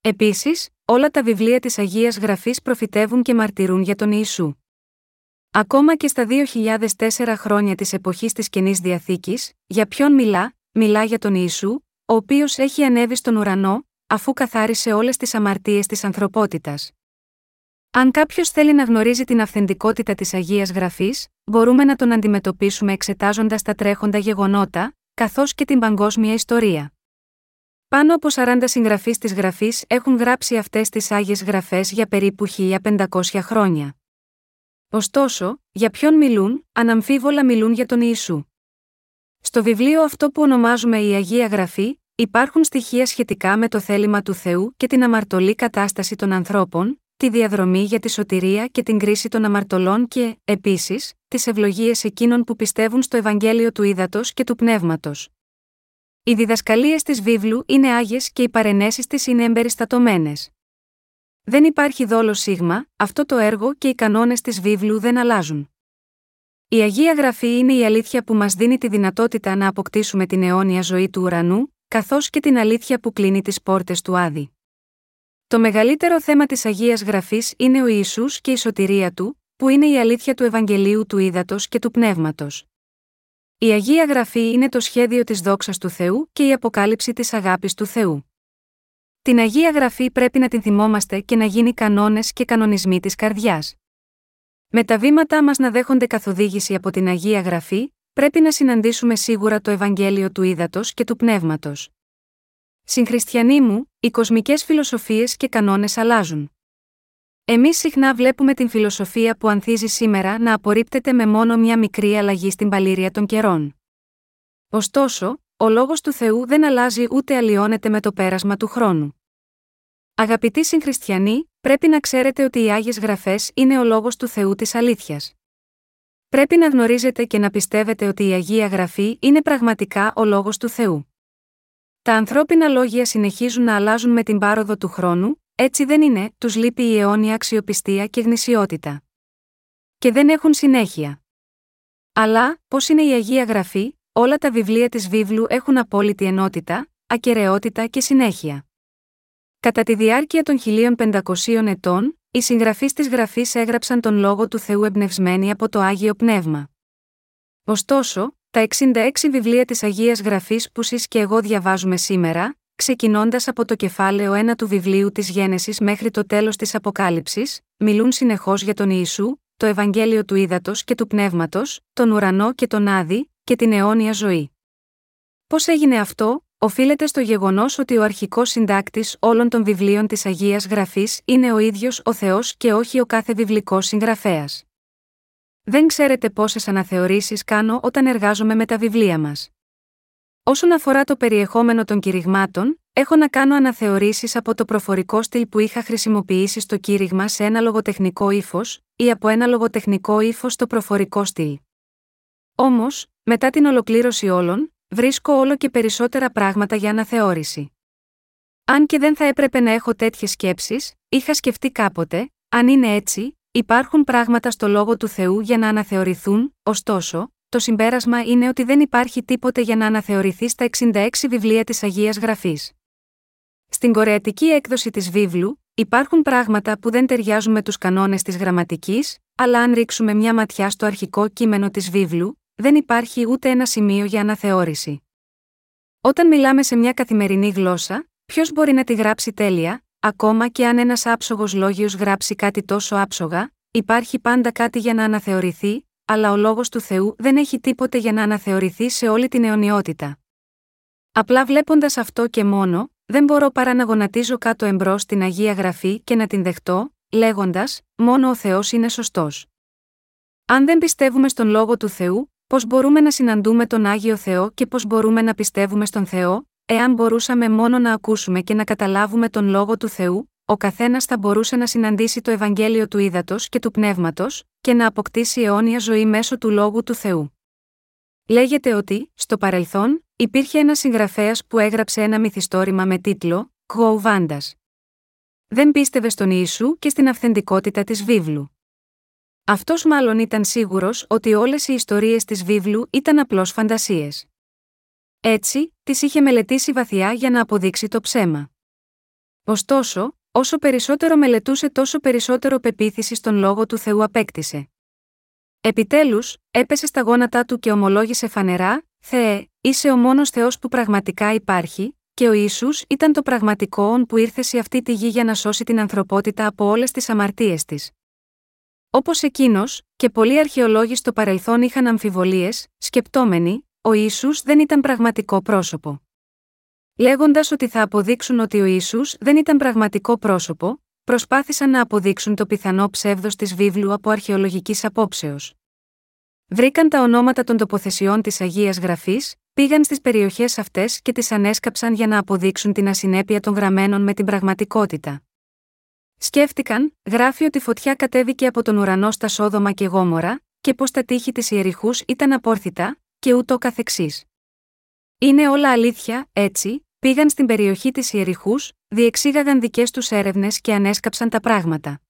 Επίσης, όλα τα βιβλία της Αγίας Γραφής προφητεύουν και μαρτυρούν για τον Ιησού. Ακόμα και στα 2004 χρόνια της εποχής της Καινής Διαθήκης, για ποιον μιλά, μιλά για τον Ιησού, ο οποίος έχει ανέβει στον ουρανό, αφού καθάρισε όλες τις αμαρτίες της ανθρωπότητας. Αν κάποιος θέλει να γνωρίζει την αυθεντικότητα της Αγίας Γραφής, μπορούμε να τον αντιμετωπίσουμε εξετάζοντας τα τρέχοντα γεγονότα, καθώς και την παγκόσμια ιστορία. Πάνω από 40 συγγραφείς της Γραφής έχουν γράψει αυτές τις Άγιες Γραφές για περίπου 1500 χρόνια. Ωστόσο, για ποιον μιλούν, αναμφίβολα μιλούν για τον Ιησού. Στο βιβλίο αυτό που ονομάζουμε η Αγία Γραφή, υπάρχουν στοιχεία σχετικά με το θέλημα του Θεού και την αμαρτωλή κατάσταση των ανθρώπων, τη διαδρομή για τη σωτηρία και την κρίση των αμαρτωλών και, επίσης, τις ευλογίες εκείνων που πιστεύουν στο Ευαγγέλιο του Ήδατος και του Πνεύματος. Οι διδασκαλίες της βίβλου είναι άγιες και οι παρενέσεις της είναι εμπεριστατωμένες. Δεν υπάρχει δόλο σίγμα, αυτό το έργο και οι κανόνες της βίβλου δεν αλλάζουν. Η Αγία Γραφή είναι η αλήθεια που μας δίνει τη δυνατότητα να αποκτήσουμε την αιώνια ζωή του ουρανού, καθώς και την αλήθεια που κλείνει τις πόρτες του Άδη. Το μεγαλύτερο θέμα της Αγίας Γραφής είναι ο Ιησούς και η σωτηρία του, που είναι η αλήθεια του Ευαγγελίου του Ήδατος και του Πνεύματος. Η Αγία Γραφή είναι το σχέδιο της δόξας του Θεού και η αποκάλυψη της αγάπης του Θεού. Την Αγία Γραφή πρέπει να την θυμόμαστε και να γίνει κανόνες και κανονισμοί της καρδιάς. Με τα βήματά μας να δέχονται καθοδήγηση από την Αγία Γραφή, πρέπει να συναντήσουμε σίγουρα το Ευαγγέλιο του Ήδατος και του Πνεύματος. Συγχριστιανοί μου, οι κοσμικές φιλοσοφίες και κανόνες αλλάζουν. Εμείς συχνά βλέπουμε την φιλοσοφία που ανθίζει σήμερα να απορρίπτεται με μόνο μια μικρή αλλαγή στην παλήρια των καιρών. Ωστόσο, ο λόγος του Θεού δεν αλλάζει ούτε αλλοιώνεται με το πέρασμα του χρόνου. Αγαπητοί συγχριστιανοί, πρέπει να ξέρετε ότι οι Άγιες Γραφές είναι ο λόγος του Θεού της αλήθειας. Πρέπει να γνωρίζετε και να πιστεύετε ότι η Αγία Γραφή είναι πραγματικά ο λόγος του Θεού. Τα ανθρώπινα λόγια συνεχίζουν να αλλάζουν με την πάροδο του χρόνου, έτσι δεν είναι, τους λείπει η αιώνια αξιοπιστία και γνησιότητα. Και δεν έχουν συνέχεια. Αλλά, πώς είναι η Αγία Γραφή, όλα τα βιβλία της βίβλου έχουν απόλυτη ενότητα, ακαιρεότητα και συνέχεια. Κατά τη διάρκεια των 1500 ετών, οι συγγραφείς της Γραφής έγραψαν τον λόγο του Θεού εμπνευσμένοι από το Άγιο Πνεύμα. Ωστόσο, τα 66 βιβλία της Αγίας Γραφής που σεις και εγώ διαβάζουμε σήμερα, ξεκινώντας από το κεφάλαιο 1 του βιβλίου της Γένεσης μέχρι το τέλος της Αποκάλυψης, μιλούν συνεχώς για τον Ιησού, το Ευαγγέλιο του Ήδατος και του Πνεύματος, τον ουρανό και τον Άδη, και την αιώνια ζωή. Πώς έγινε αυτό, οφείλεται στο γεγονός ότι ο αρχικός συντάκτης όλων των βιβλίων της Αγίας Γραφής είναι ο ίδιος ο Θεός και όχι ο κάθε βιβλικός συγγραφέας. Δεν ξέρετε πόσες αναθεωρήσεις κάνω όταν εργάζομαι με τα βιβλία μας. Όσον αφορά το περιεχόμενο των κηρυγμάτων, έχω να κάνω αναθεωρήσεις από το προφορικό στυλ που είχα χρησιμοποιήσει στο κήρυγμα σε ένα λογοτεχνικό ύφος, ή από ένα λογοτεχνικό ύφος στο προφορικό στυλ. Όμως, μετά την ολοκλήρωση όλων, βρίσκω όλο και περισσότερα πράγματα για αναθεώρηση. Αν και δεν θα έπρεπε να έχω τέτοιες σκέψεις, είχα σκεφτεί κάποτε, αν είναι έτσι, Υπάρχουν πράγματα στο λόγο του Θεού για να αναθεωρηθούν, ωστόσο, το συμπέρασμα είναι ότι δεν υπάρχει τίποτε για να αναθεωρηθεί στα 66 βιβλία της Αγίας Γραφής. Στην κορεατική έκδοση της βίβλου, υπάρχουν πράγματα που δεν ταιριάζουν με τους κανόνες της γραμματικής, αλλά αν ρίξουμε μια ματιά στο αρχικό κείμενο της βίβλου, δεν υπάρχει ούτε ένα σημείο για αναθεώρηση. Όταν μιλάμε σε μια καθημερινή γλώσσα, ποιος μπορεί να τη γράψει τέλεια, Ακόμα και αν ένας άψογος λόγιος γράψει κάτι τόσο άψογα, υπάρχει πάντα κάτι για να αναθεωρηθεί, αλλά ο λόγος του Θεού δεν έχει τίποτε για να αναθεωρηθεί σε όλη την αιωνιότητα. Απλά βλέποντας αυτό και μόνο, δεν μπορώ παρά να γονατίζω κάτω εμπρός στην Αγία Γραφή και να την δεχτώ, λέγοντας: Μόνο ο Θεός είναι σωστός. Αν δεν πιστεύουμε στον λόγο του Θεού, πώς μπορούμε να συναντούμε τον Άγιο Θεό και πώς μπορούμε να πιστεύουμε στον Θεό, Εάν μπορούσαμε μόνο να ακούσουμε και να καταλάβουμε τον λόγο του Θεού, ο καθένας θα μπορούσε να συναντήσει το Ευαγγέλιο του Ήδατος και του Πνεύματος, και να αποκτήσει αιώνια ζωή μέσω του λόγου του Θεού. Λέγεται ότι, στο παρελθόν, υπήρχε ένας συγγραφέας που έγραψε ένα μυθιστόρημα με τίτλο «Κγοου Δεν πίστευε στον Ιησού και στην αυθεντικότητα της βίβλου. Αυτός μάλλον ήταν σίγουρος ότι όλες οι ιστορίες της βίβλου ήταν απλώς φαντασίες. Έτσι, τις είχε μελετήσει βαθιά για να αποδείξει το ψέμα. Ωστόσο, όσο περισσότερο μελετούσε τόσο περισσότερο πεποίθηση στον λόγο του Θεού απέκτησε. Επιτέλους, έπεσε στα γόνατά του και ομολόγησε φανερά: Θεέ, είσαι ο μόνος Θεός που πραγματικά υπάρχει, και ο Ισού ήταν το πραγματικό όν που ήρθε σε αυτή τη γη για να σώσει την ανθρωπότητα από όλες τις αμαρτίες της. Όπως εκείνος, και πολλοί αρχαιολόγοι στο παρελθόν είχαν αμφιβολίες, σκεπτόμενοι, ο Ισού δεν ήταν πραγματικό πρόσωπο. Λέγοντας ότι θα αποδείξουν ότι ο Ισού δεν ήταν πραγματικό πρόσωπο, προσπάθησαν να αποδείξουν το πιθανό ψεύδος της βίβλου από αρχαιολογικής απόψεως. Βρήκαν τα ονόματα των τοποθεσιών της Αγίας Γραφής, πήγαν στις περιοχές αυτές και τις ανέσκαψαν για να αποδείξουν την ασυνέπεια των γραμμένων με την πραγματικότητα. Σκέφτηκαν, γράφει ότι φωτιά κατέβηκε από τον ουρανό στα Σόδομα και Γόμορα, και πως τα τείχη της ιεριχούς ήταν απόρθητα, και ούτω καθεξής. Είναι όλα αλήθεια, έτσι, πήγαν στην περιοχή της ιεριχούς, διεξήγαγαν δικές τους έρευνες και ανέσκαψαν τα πράγματα.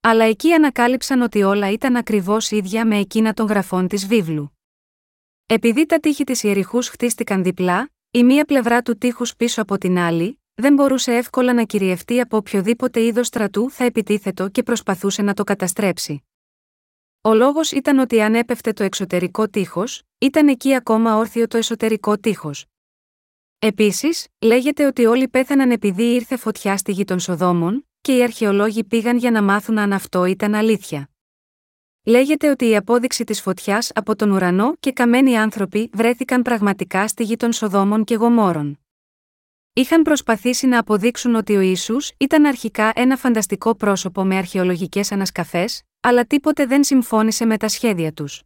Αλλά εκεί ανακάλυψαν ότι όλα ήταν ακριβώς ίδια με εκείνα των γραφών της βίβλου. Επειδή τα τείχη της ιεριχούς χτίστηκαν διπλά, η μία πλευρά του τείχους πίσω από την άλλη, δεν μπορούσε εύκολα να κυριευτεί από οποιοδήποτε είδος στρατού θα επιτίθετο και προσπαθούσε να το καταστρέψει. Ο λόγος ήταν ότι αν έπεφτε το εξωτερικό τείχος, ήταν εκεί ακόμα όρθιο το εσωτερικό τείχος. Επίσης, λέγεται ότι όλοι πέθαναν επειδή ήρθε φωτιά στη γη των Σοδόμων, και οι αρχαιολόγοι πήγαν για να μάθουν αν αυτό ήταν αλήθεια. Λέγεται ότι η απόδειξη της φωτιάς από τον ουρανό και καμένοι άνθρωποι βρέθηκαν πραγματικά στη γη των Σοδόμων και Γομόρων. Είχαν προσπαθήσει να αποδείξουν ότι ο Ισού ήταν αρχικά ένα φανταστικό πρόσωπο με αρχαιολογικές ανασκαφές, αλλά τίποτε δεν συμφώνησε με τα σχέδια τους.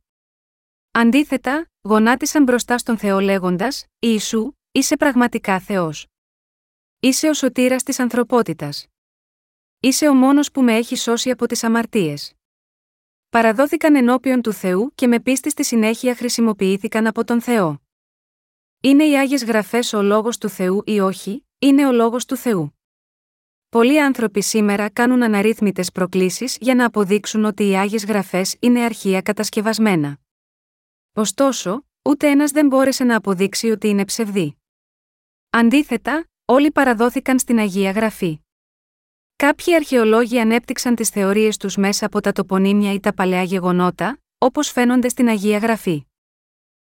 Αντίθετα, γονάτισαν μπροστά στον Θεό λέγοντας: Ιησού, είσαι πραγματικά Θεός. Είσαι ο σωτήρας της ανθρωπότητας. Είσαι ο μόνος που με έχει σώσει από τις αμαρτίες. Παραδόθηκαν ενώπιον του Θεού και με πίστη στη συνέχεια χρησιμοποιήθηκαν από τον Θεό. Είναι οι Άγιες Γραφές ο λόγος του Θεού ή όχι, είναι ο λόγος του Θεού. Πολλοί άνθρωποι σήμερα κάνουν αναρρύθμιτες προκλήσεις για να αποδείξουν ότι οι Άγιες Γραφές είναι αρχεία κατασκευασμένα. Ωστόσο, ούτε ένας δεν μπόρεσε να αποδείξει ότι είναι ψευδή. Αντίθετα, όλοι παραδόθηκαν στην Αγία Γραφή. Κάποιοι αρχαιολόγοι ανέπτυξαν τις θεωρίες τους μέσα από τα τοπονύμια ή τα παλαιά γεγονότα, όπως φαίνονται στην Αγία Γραφή.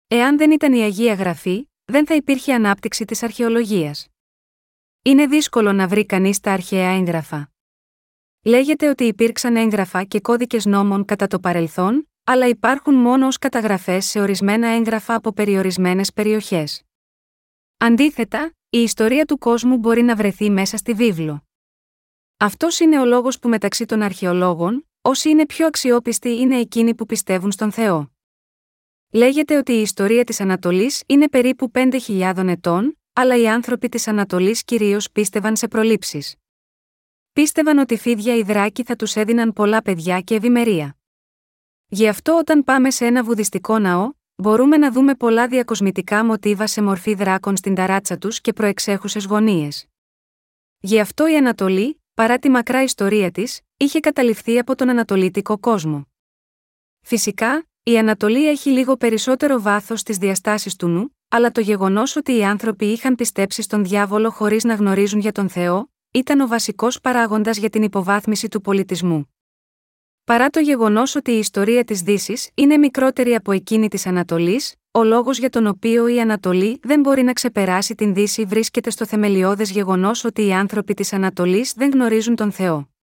Εάν δεν ήταν η Αγία Γραφή, δεν θα υπήρχε ανάπτυξη της αρχαιολογίας. Είναι δύσκολο να βρει κανείς τα αρχαία έγγραφα. Λέγεται ότι υπήρξαν έγγραφα και κώδικες νόμων κατά το παρελθόν, αλλά υπάρχουν μόνο ως καταγραφές σε ορισμένα έγγραφα από περιορισμένες περιοχές. Αντίθετα, η ιστορία του κόσμου μπορεί να βρεθεί μέσα στη βίβλο. Αυτός είναι ο λόγος που μεταξύ των αρχαιολόγων, όσοι είναι πιο αξιόπιστοι είναι εκείνοι που πιστεύουν στον Θεό. Λέγεται ότι η ιστορία της Ανατολής είναι περίπου 5.000 ετών, αλλά οι άνθρωποι της Ανατολής κυρίως πίστευαν σε προλήψεις. Πίστευαν ότι φίδια οι δράκοι θα τους έδιναν πολλά παιδιά και ευημερία. Γι' αυτό όταν πάμε σε ένα βουδιστικό ναό, μπορούμε να δούμε πολλά διακοσμητικά μοτίβα σε μορφή δράκων στην ταράτσα τους και προεξέχουσες γωνίες. Γι' αυτό η Ανατολή, παρά τη μακρά ιστορία της, είχε καταληφθεί από τον Ανατολίτικο κόσμο. Φυσικά, η Ανατολή έχει λίγο περισσότερο βάθος στις διαστάσεις του νου, αλλά το γεγονός ότι οι άνθρωποι είχαν πιστέψει στον διάβολο χωρίς να γνωρίζουν για τον Θεό, ήταν ο βασικός παράγοντας για την υποβάθμιση του πολιτισμού. Παρά το γεγονός ότι η ιστορία της Δύσης είναι μικρότερη από εκείνη της Ανατολής, ο λόγος για τον οποίο η Ανατολή δεν μπορεί να ξεπεράσει την Δύση βρίσκεται στο θεμελιώδες γεγονός ότι οι άνθρωποι της Ανατολής δεν γνωρίζουν τον Θεό.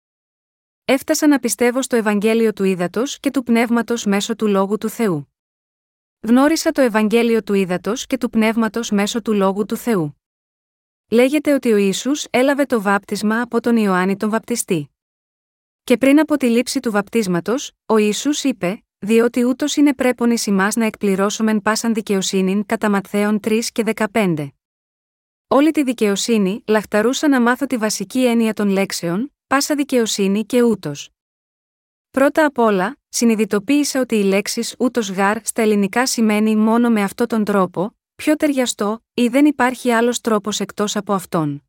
Έφτασα να πιστεύω στο Ευαγγέλιο του Ήδατος και του Πνεύματος μέσω του λόγου του Θεού. Γνώρισα το Ευαγγέλιο του Ήδατος και του Πνεύματος μέσω του λόγου του Θεού. Λέγεται ότι ο Ιησούς έλαβε το βάπτισμα από τον Ιωάννη τον Βαπτιστή. Και πριν από τη λήψη του βαπτίσματος, ο Ιησούς είπε: Διότι ούτως είναι πρέπον ει να εκπληρώσομεν πάσαν δικαιοσύνην κατά Ματθαίων 3 και 15. Όλη τη δικαιοσύνη λαχταρούσα να μάθω τη βασική έννοια των λέξεων, πάσα δικαιοσύνη και ούτως. Πρώτα απ' όλα, συνειδητοποίησα ότι οι λέξεις ούτως γάρ στα ελληνικά σημαίνει μόνο με αυτόν τον τρόπο, πιο ταιριαστό, ή δεν υπάρχει άλλος τρόπος εκτός από αυτόν.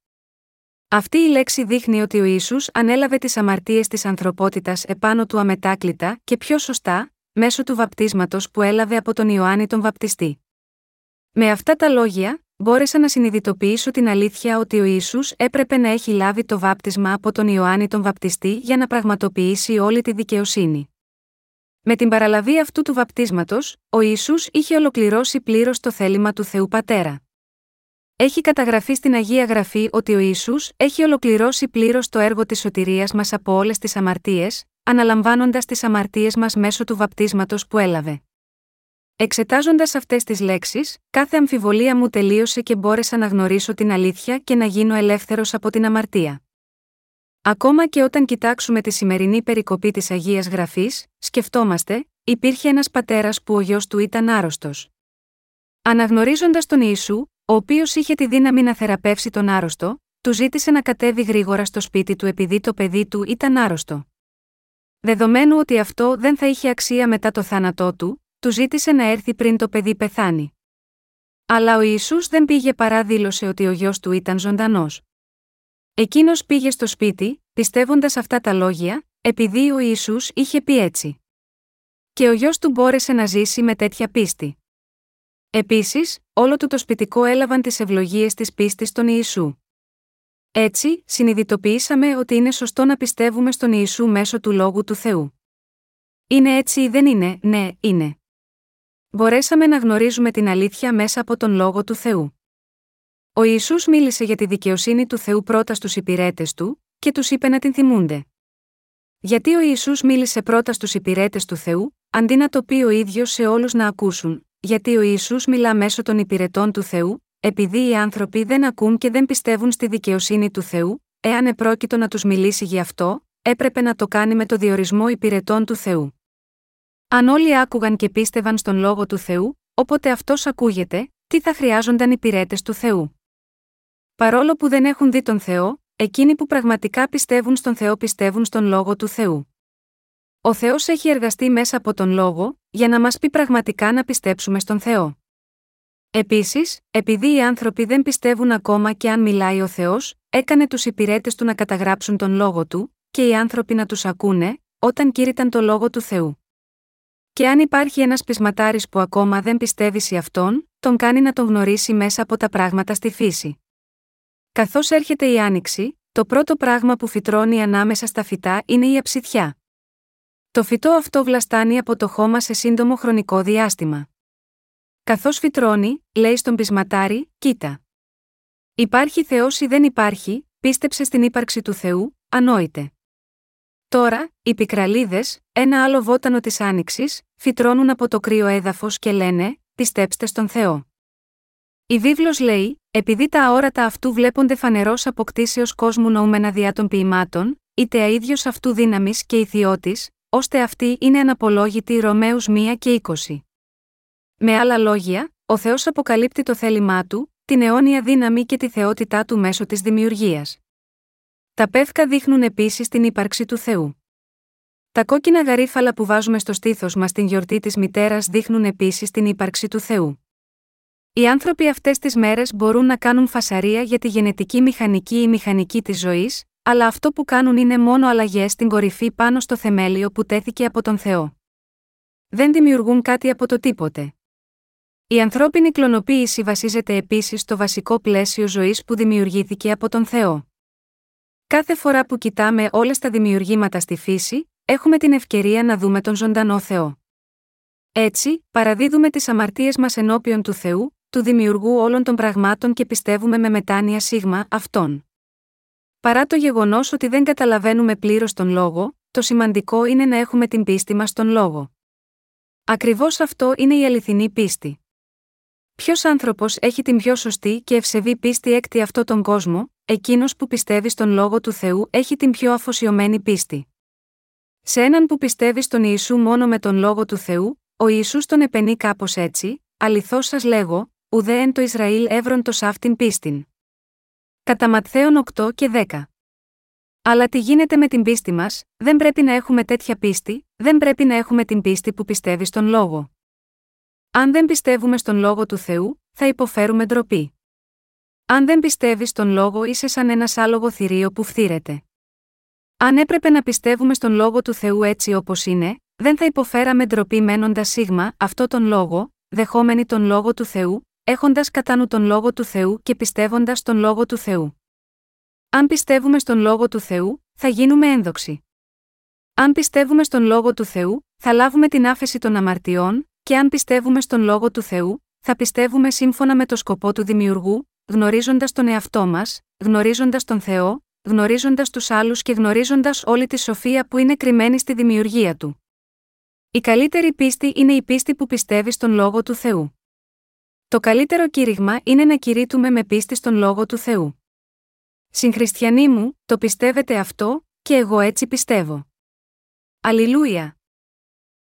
Αυτή η λέξη δείχνει ότι ο Ισού ανέλαβε τις αμαρτίες της ανθρωπότητας επάνω του αμετάκλητα και πιο σωστά, μέσω του βαπτίσματος που έλαβε από τον Ιωάννη τον Βαπτιστή. Με αυτά τα λόγια, μπόρεσα να συνειδητοποιήσω την αλήθεια ότι ο Ιησούς έπρεπε να έχει λάβει το βάπτισμα από τον Ιωάννη τον Βαπτιστή για να πραγματοποιήσει όλη τη δικαιοσύνη. Με την παραλαβή αυτού του βαπτίσματος, ο Ιησούς είχε ολοκληρώσει πλήρως το θέλημα του Θεού Πατέρα. Έχει καταγραφεί στην Αγία Γραφή ότι ο Ισού έχει ολοκληρώσει πλήρως το έργο της σωτηρίας μας από όλες τις αμαρτίες, αναλαμβάνοντας τις αμαρτίες μας μέσω του βαπτίσματος που έλαβε. Εξετάζοντας αυτές τις λέξεις, κάθε αμφιβολία μου τελείωσε και μπόρεσα να γνωρίσω την αλήθεια και να γίνω ελεύθερος από την αμαρτία. Ακόμα και όταν κοιτάξουμε τη σημερινή περικοπή της Αγίας Γραφής, σκεφτόμαστε, υπήρχε ένας πατέρας που ο γιος του ήταν άρρωστος. Αναγνωρίζοντας τον Ιησού, ο οποίος είχε τη δύναμη να θεραπεύσει τον άρρωστο, του ζήτησε να κατέβει γρήγορα στο σπίτι του επειδή το παιδί του ήταν άρρωστο. Δεδομένου ότι αυτό δεν θα είχε αξία μετά το θάνατό του, του ζήτησε να έρθει πριν το παιδί πεθάνει. Αλλά ο Ιησούς δεν πήγε παρά δήλωσε ότι ο γιος του ήταν ζωντανός. Εκείνος πήγε στο σπίτι, πιστεύοντας αυτά τα λόγια, επειδή ο Ιησούς είχε πει έτσι. Και ο γιος του μπόρεσε να ζήσει με τέτοια πίστη. Επίσης, όλο του το σπιτικό έλαβαν τις ευλογίες της πίστης στον Ιησού. Έτσι, συνειδητοποιήσαμε ότι είναι σωστό να πιστεύουμε στον Ιησού μέσω του λόγου του Θεού. Είναι έτσι ή δεν είναι, ναι, είναι. Μπορέσαμε να γνωρίζουμε την αλήθεια μέσα από τον λόγο του Θεού. Ο Ιησούς μίλησε για τη δικαιοσύνη του Θεού πρώτα στους υπηρέτες του, και τους είπε να την θυμούνται. Γιατί ο Ιησούς μίλησε πρώτα στους υπηρέτες του Θεού, αντί να το πει ο ίδιος σε όλους να ακούσουν, γιατί ο Ισού μιλά μέσω των υπηρετών του Θεού, επειδή οι άνθρωποι δεν ακούν και δεν πιστεύουν στη δικαιοσύνη του Θεού, εάν επρόκειτο να τους μιλήσει γι' αυτό, έπρεπε να το κάνει με το διορισμό υπηρετών του Θεού. Αν όλοι άκουγαν και πίστευαν στον λόγο του Θεού, όποτε αυτός ακούγεται, τι θα χρειάζονταν υπηρέτε του Θεού. Παρόλο που δεν έχουν δει τον Θεό, εκείνοι που πραγματικά πιστεύουν στον Θεό πιστεύουν στον λόγο του Θεού. Ο Θεός έχει εργαστεί μέσα από τον λόγο, για να μας πει πραγματικά να πιστέψουμε στον Θεό. Επίσης, επειδή οι άνθρωποι δεν πιστεύουν ακόμα και αν μιλάει ο Θεός, έκανε τους υπηρέτες του να καταγράψουν τον λόγο του, και οι άνθρωποι να τους ακούνε, όταν κήρυταν το λόγο του Θεού. Και αν υπάρχει ένας πεισματάρης που ακόμα δεν πιστεύει σε αυτόν, τον κάνει να τον γνωρίσει μέσα από τα πράγματα στη φύση. Καθώς έρχεται η άνοιξη, το πρώτο πράγμα που φυτρώνει ανάμεσα στα φυτά είναι η αψηθιά. Το φυτό αυτό βλαστάνει από το χώμα σε σύντομο χρονικό διάστημα. Καθώς φυτρώνει, λέει στον πεισματάρι, κοίτα. Υπάρχει Θεός ή δεν υπάρχει, πίστεψε στην ύπαρξη του Θεού, ανόητε. Τώρα, οι πικραλίδες, ένα άλλο βότανο της άνοιξης, φυτρώνουν από το κρύο έδαφος και λένε: Πιστέψτε στον Θεό. Η βίβλος λέει: Επειδή τα αόρατα αυτού βλέπονται φανερός αποκτήσεω κόσμου νοούμενα διά των ποιημάτων, είτε αίδιο αυτού δύναμης και ηθιώτη, ώστε αυτή είναι αναπολόγητη Ρωμαίους 1 και 20. Με άλλα λόγια, ο Θεός αποκαλύπτει το θέλημά του, την αιώνια δύναμη και τη θεότητά του μέσω της δημιουργίας. Τα πεύκα δείχνουν επίσης την ύπαρξη του Θεού. Τα κόκκινα γαρίφαλα που βάζουμε στο στήθος μας την γιορτή της μητέρας δείχνουν επίσης την ύπαρξη του Θεού. Οι άνθρωποι αυτές τις μέρες μπορούν να κάνουν φασαρία για τη γενετική μηχανική ή μηχανική της ζωής, αλλά αυτό που κάνουν είναι μόνο αλλαγές στην κορυφή πάνω στο θεμέλιο που τέθηκε από τον Θεό. Δεν δημιουργούν κάτι από το τίποτε. Η ανθρώπινη κλωνοποίηση βασίζεται επίσης στο βασικό πλαίσιο ζωής που δημιουργήθηκε από τον Θεό. Κάθε φορά που κοιτάμε όλε τα δημιουργήματα στη φύση, έχουμε την ευκαιρία να δούμε τον ζωντανό Θεό. Έτσι, παραδίδουμε τις αμαρτίες μας ενώπιον του Θεού, του δημιουργού όλων των πραγμάτων και πιστεύουμε με μετάνοια σίγμα αυτόν. Παρά το γεγονός ότι δεν καταλαβαίνουμε πλήρως τον λόγο, το σημαντικό είναι να έχουμε την πίστη μας στον λόγο. Ακριβώς αυτό είναι η αληθινή πίστη. Ποιος άνθρωπος έχει την πιο σωστή και ευσεβή πίστη έκτη αυτό τον κόσμο, εκείνος που πιστεύει στον λόγο του Θεού έχει την πιο αφοσιωμένη πίστη. Σε έναν που πιστεύει στον Ιησού μόνο με τον λόγο του Θεού, ο Ιησούς τον επενεί κάπως έτσι, αληθώς σας λέγω, ουδέ εν το Ισραήλ εύρον το σάφτην πίστην. Κατά Ματθαίων 8 και 10. Αλλά τι γίνεται με την πίστη μας, δεν πρέπει να έχουμε τέτοια πίστη, δεν πρέπει να έχουμε την πίστη που πιστεύει στον λόγο. Αν δεν πιστεύουμε στον λόγο του Θεού, θα υποφέρουμε ντροπή. Αν δεν πιστεύεις στον λόγο, είσαι σαν ένα άλογο θηρίο που φθήρεται. Αν έπρεπε να πιστεύουμε στον λόγο του Θεού έτσι όπως είναι, δεν θα υποφέραμε ντροπή μένοντας σίγμα αυτό τον λόγο, δεχόμενοι τον λόγο του Θεού, έχοντας κατά νου τον λόγο του Θεού και πιστεύοντας τον λόγο του Θεού. Αν πιστεύουμε στον λόγο του Θεού, θα γίνουμε ένδοξοι. Αν πιστεύουμε στον λόγο του Θεού, θα λάβουμε την άφεση των αμαρτιών, και αν πιστεύουμε στον λόγο του Θεού, θα πιστεύουμε σύμφωνα με το σκοπό του δημιουργού, γνωρίζοντας τον εαυτό μας, γνωρίζοντας τον Θεό, γνωρίζοντας τους άλλους και γνωρίζοντας όλη τη σοφία που είναι κρυμμένη στη δημιουργία του. Η καλύτερη πίστη είναι η πίστη που πιστεύει στον λόγο του Θεού. Το καλύτερο κήρυγμα είναι να κηρύττουμε με πίστη στον λόγο του Θεού. Συγχριστιανοί μου, το πιστεύετε αυτό, και εγώ έτσι πιστεύω. Αλληλούια!